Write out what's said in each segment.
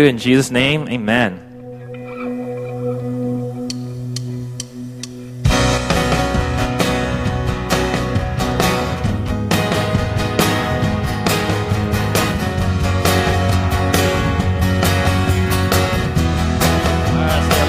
In Jesus' name, amen.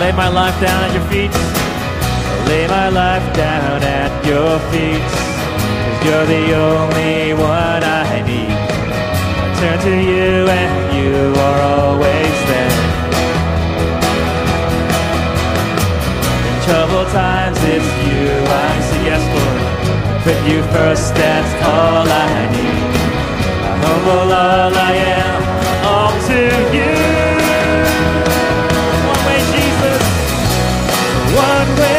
lay my life down at your feet. Lay my life down at your feet. Cause you're the only one I turn to you and you are always there. In troubled times, it's you I say yes, Lord. Put you first, that's all I need. I humble all I am, all to you. One way, Jesus. One way.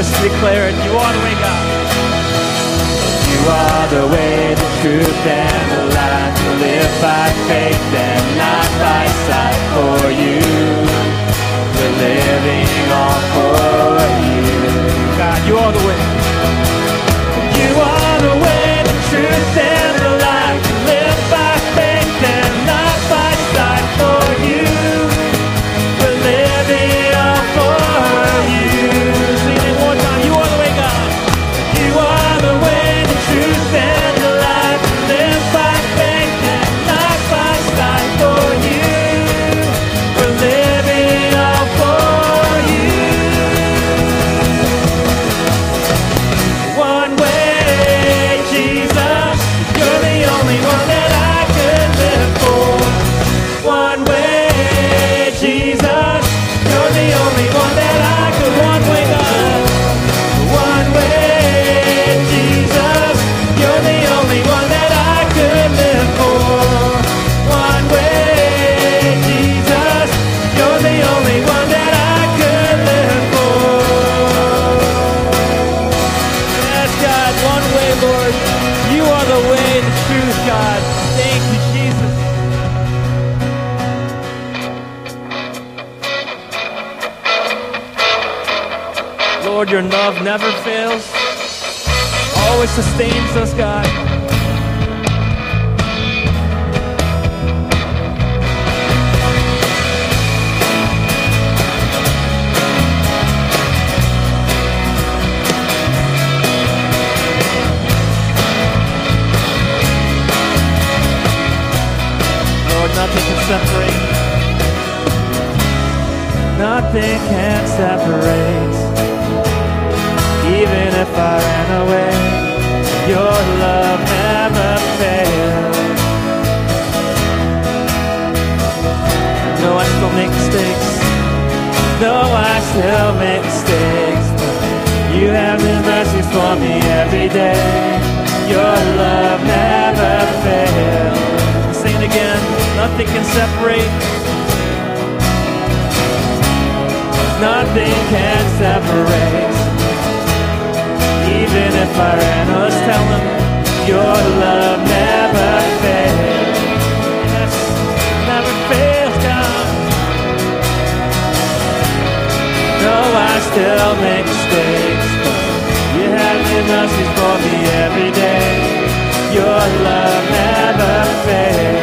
Just declare it. You are the way, God. You are the way, the truth, and the life. To live by faith and not by sight for you. We're living all for you. God, you are the way. never. Even if I ran away, your love never fails. No, I still make mistakes. No, I still make mistakes. But you have new mercies for me every day. Your love never fails. Sing it again. Nothing can separate nothing can separate. Even if our ran, tell them your love never fails. Never fails, No, I still make mistakes, but you have your mercies for me every day. Your love never fails.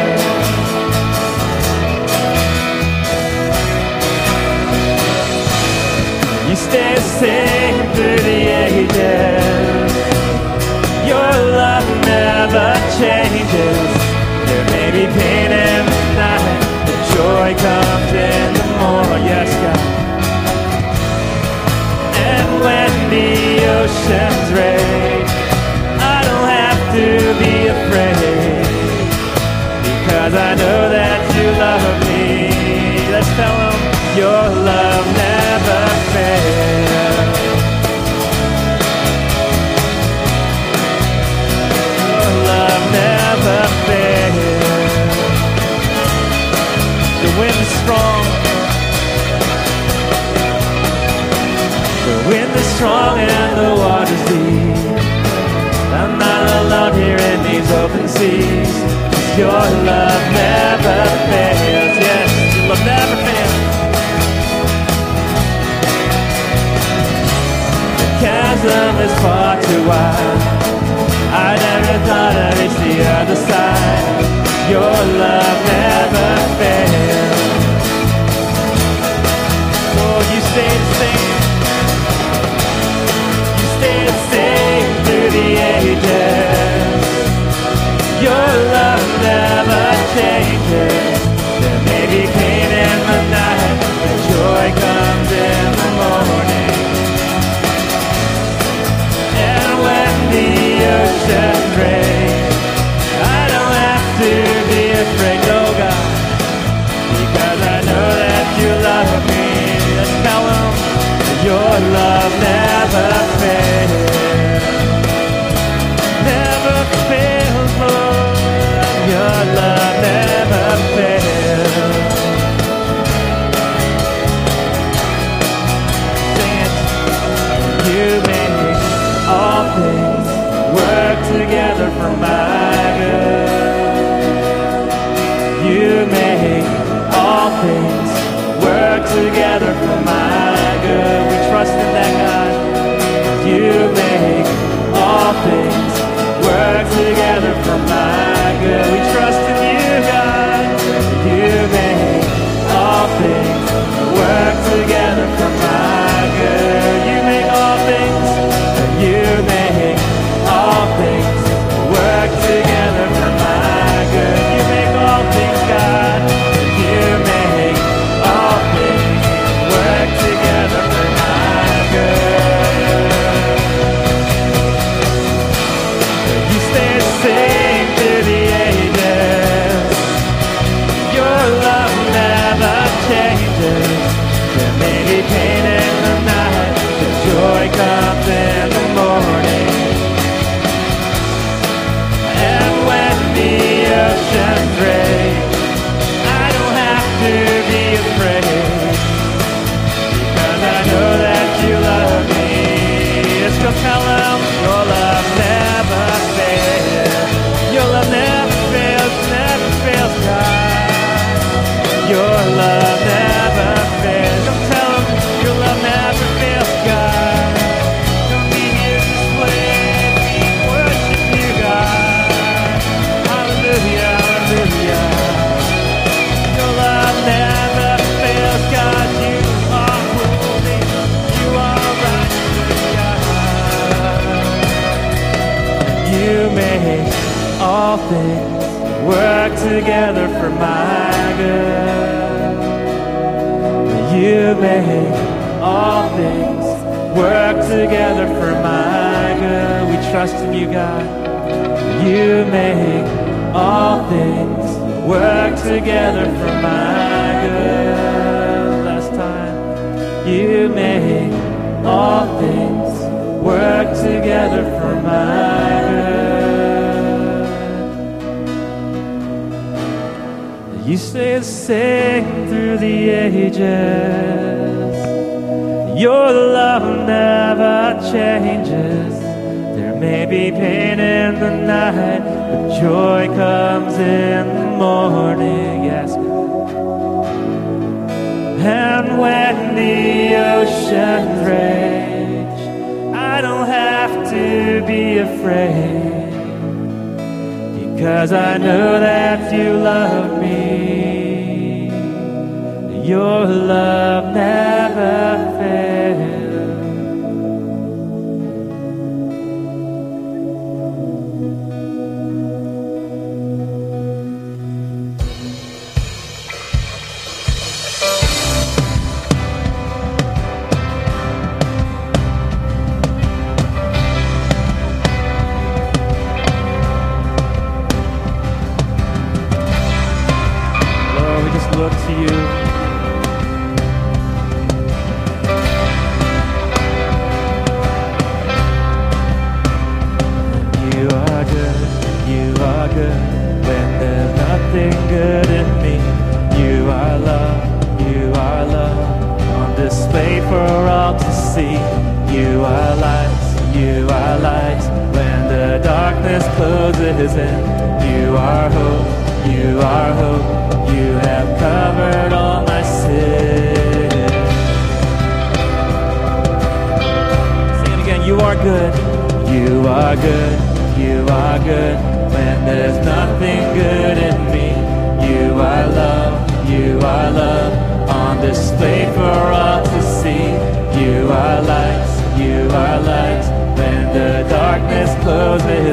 sing through the ages. Your love never changes. There may be pain in the night, but joy comes in the morning. Yes, God. And when the ocean's. seas. Your love never fails. Yes, your love never fails. The chasm is far too wide. I never thought I'd reach the other side. Your love say things work together for my good. You make all things work together for my good. We trust in you, God. You make all things work together for my good. Last time, you make all things work together for my good. You say the same through the ages. Your love never changes. There may be pain in the night, but joy comes in the morning. Yes, And when the oceans rage, I don't have to be afraid. Because I know that you love me. Your love never look to. You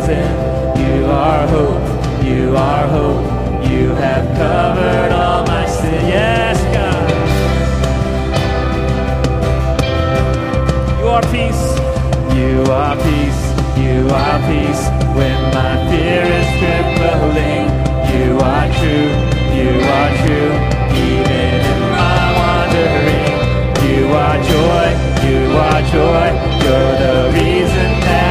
in, you are hope. You are hope. You have covered all my sin. Yes, God. You are peace. You are peace. You are peace. When my fear is trembling, you are true. You are true. Even in my wandering, you are joy. You are joy. You're the reason that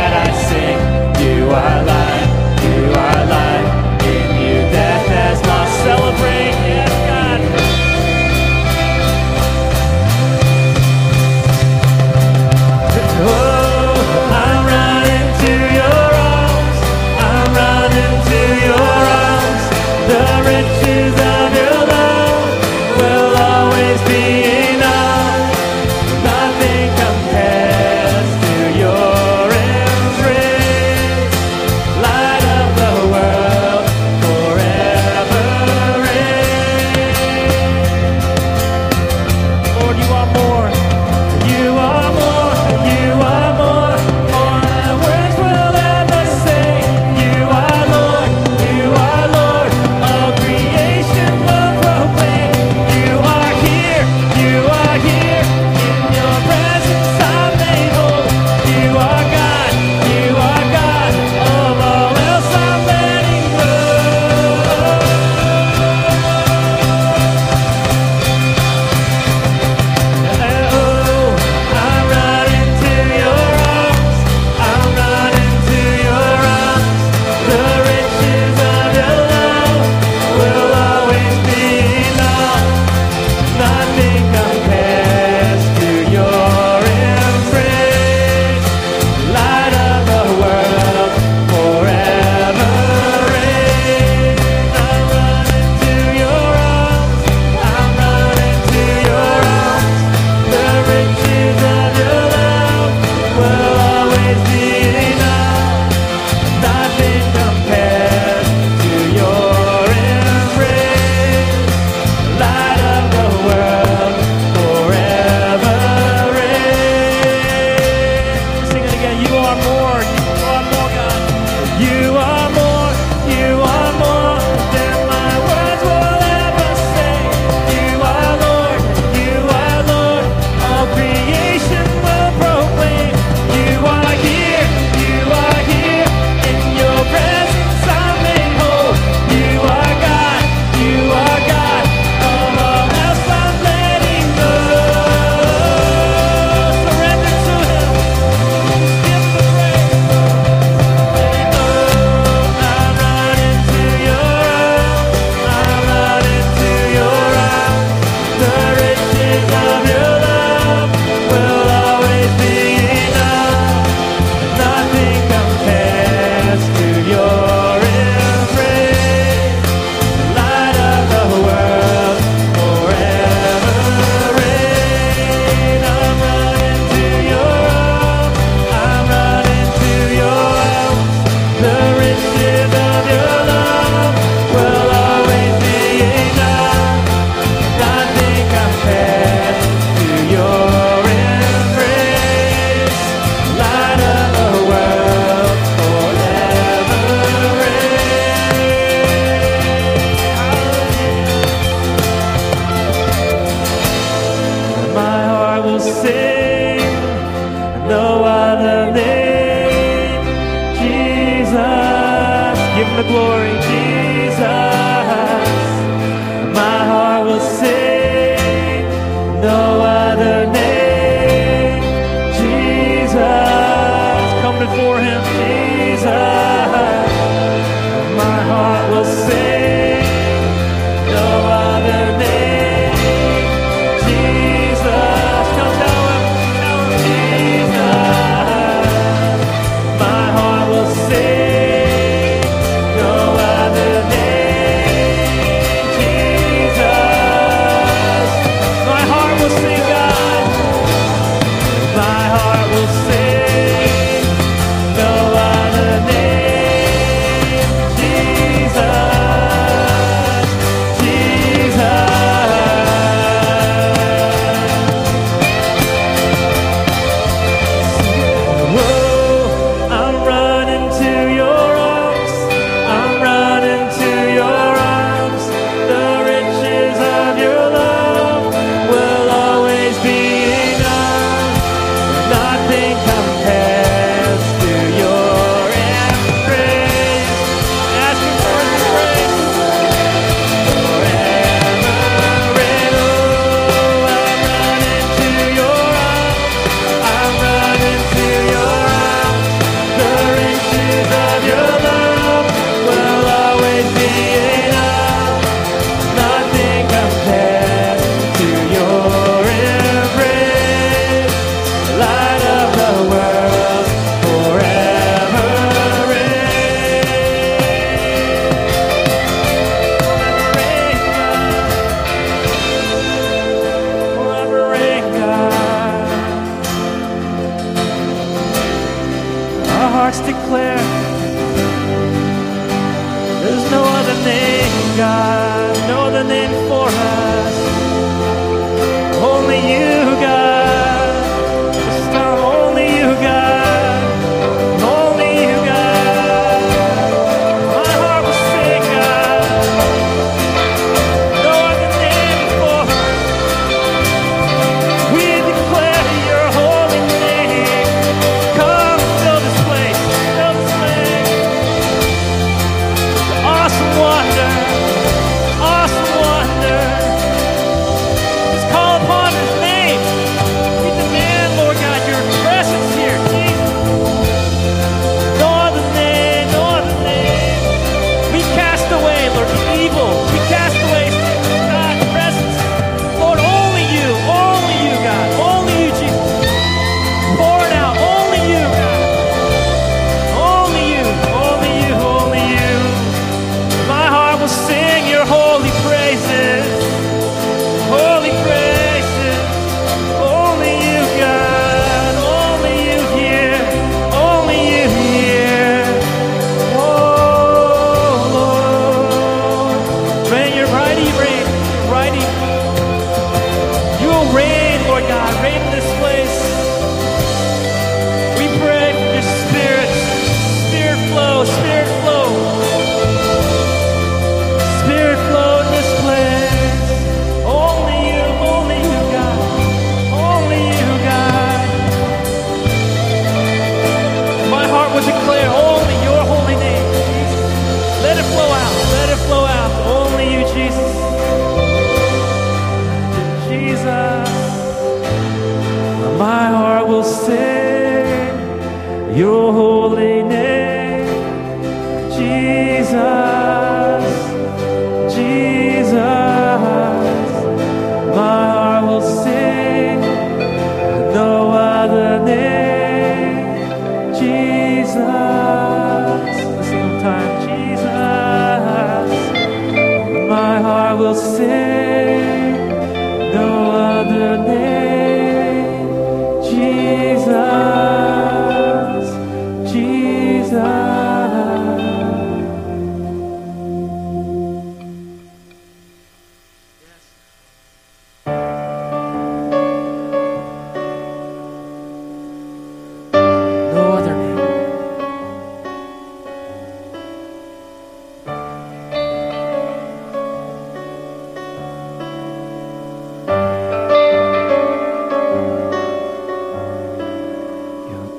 The glory,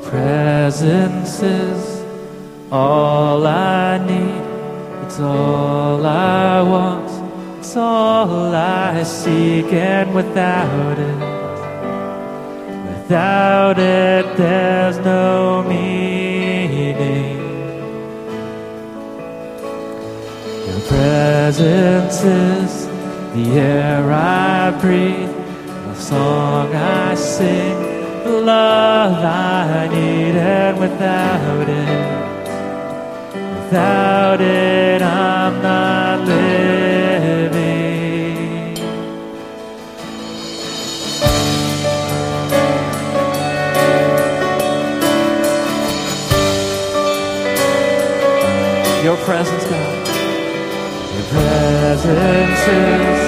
presence is all I need. It's all I want, it's all I seek, and without it, without it, there's no meaning. Your presence is the air I breathe, the song I sing, love I need, and without it, without it, I'm not living. Your presence, God. Your presence is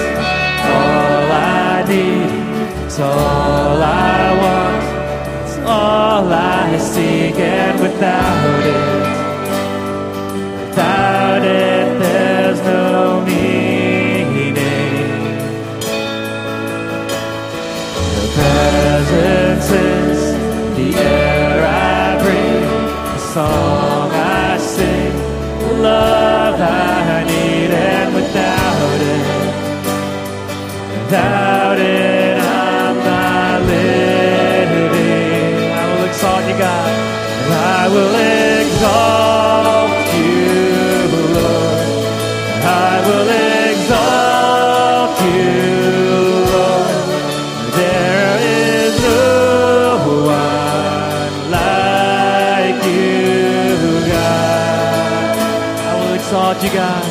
all I need. It's all I want. All I seek, and without it, I will exalt you, Lord. I will exalt you, Lord. There is no one like you, God. I will exalt you, God,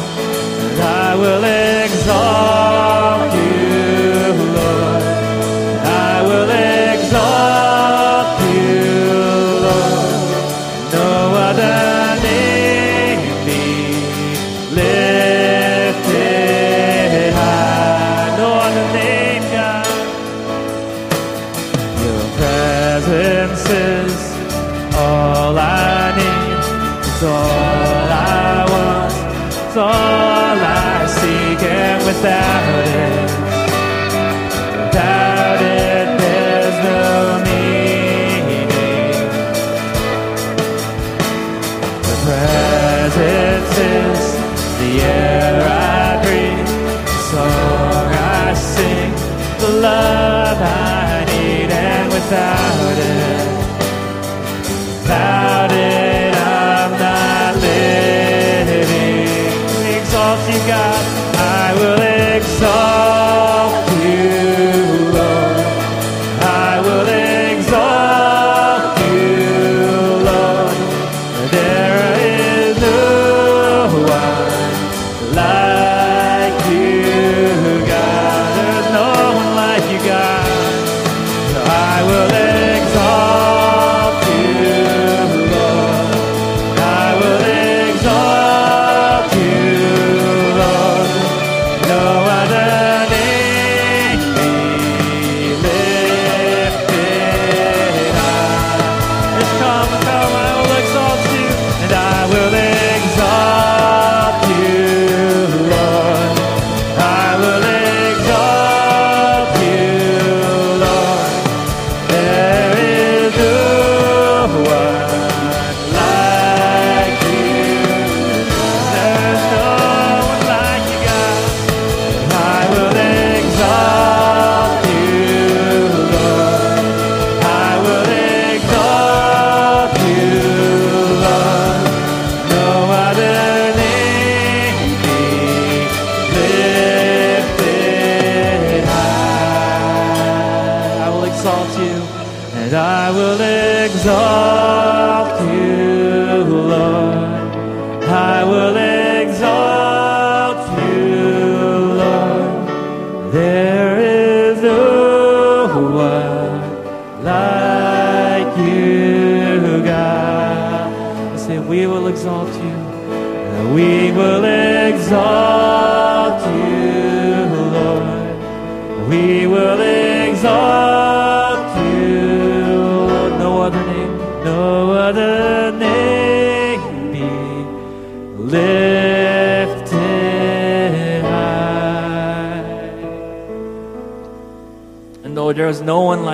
and I will exalt you, Lord. I will exalt you, Lord. There is no one like you, God. I say, we will exalt you. We will exalt there is no one like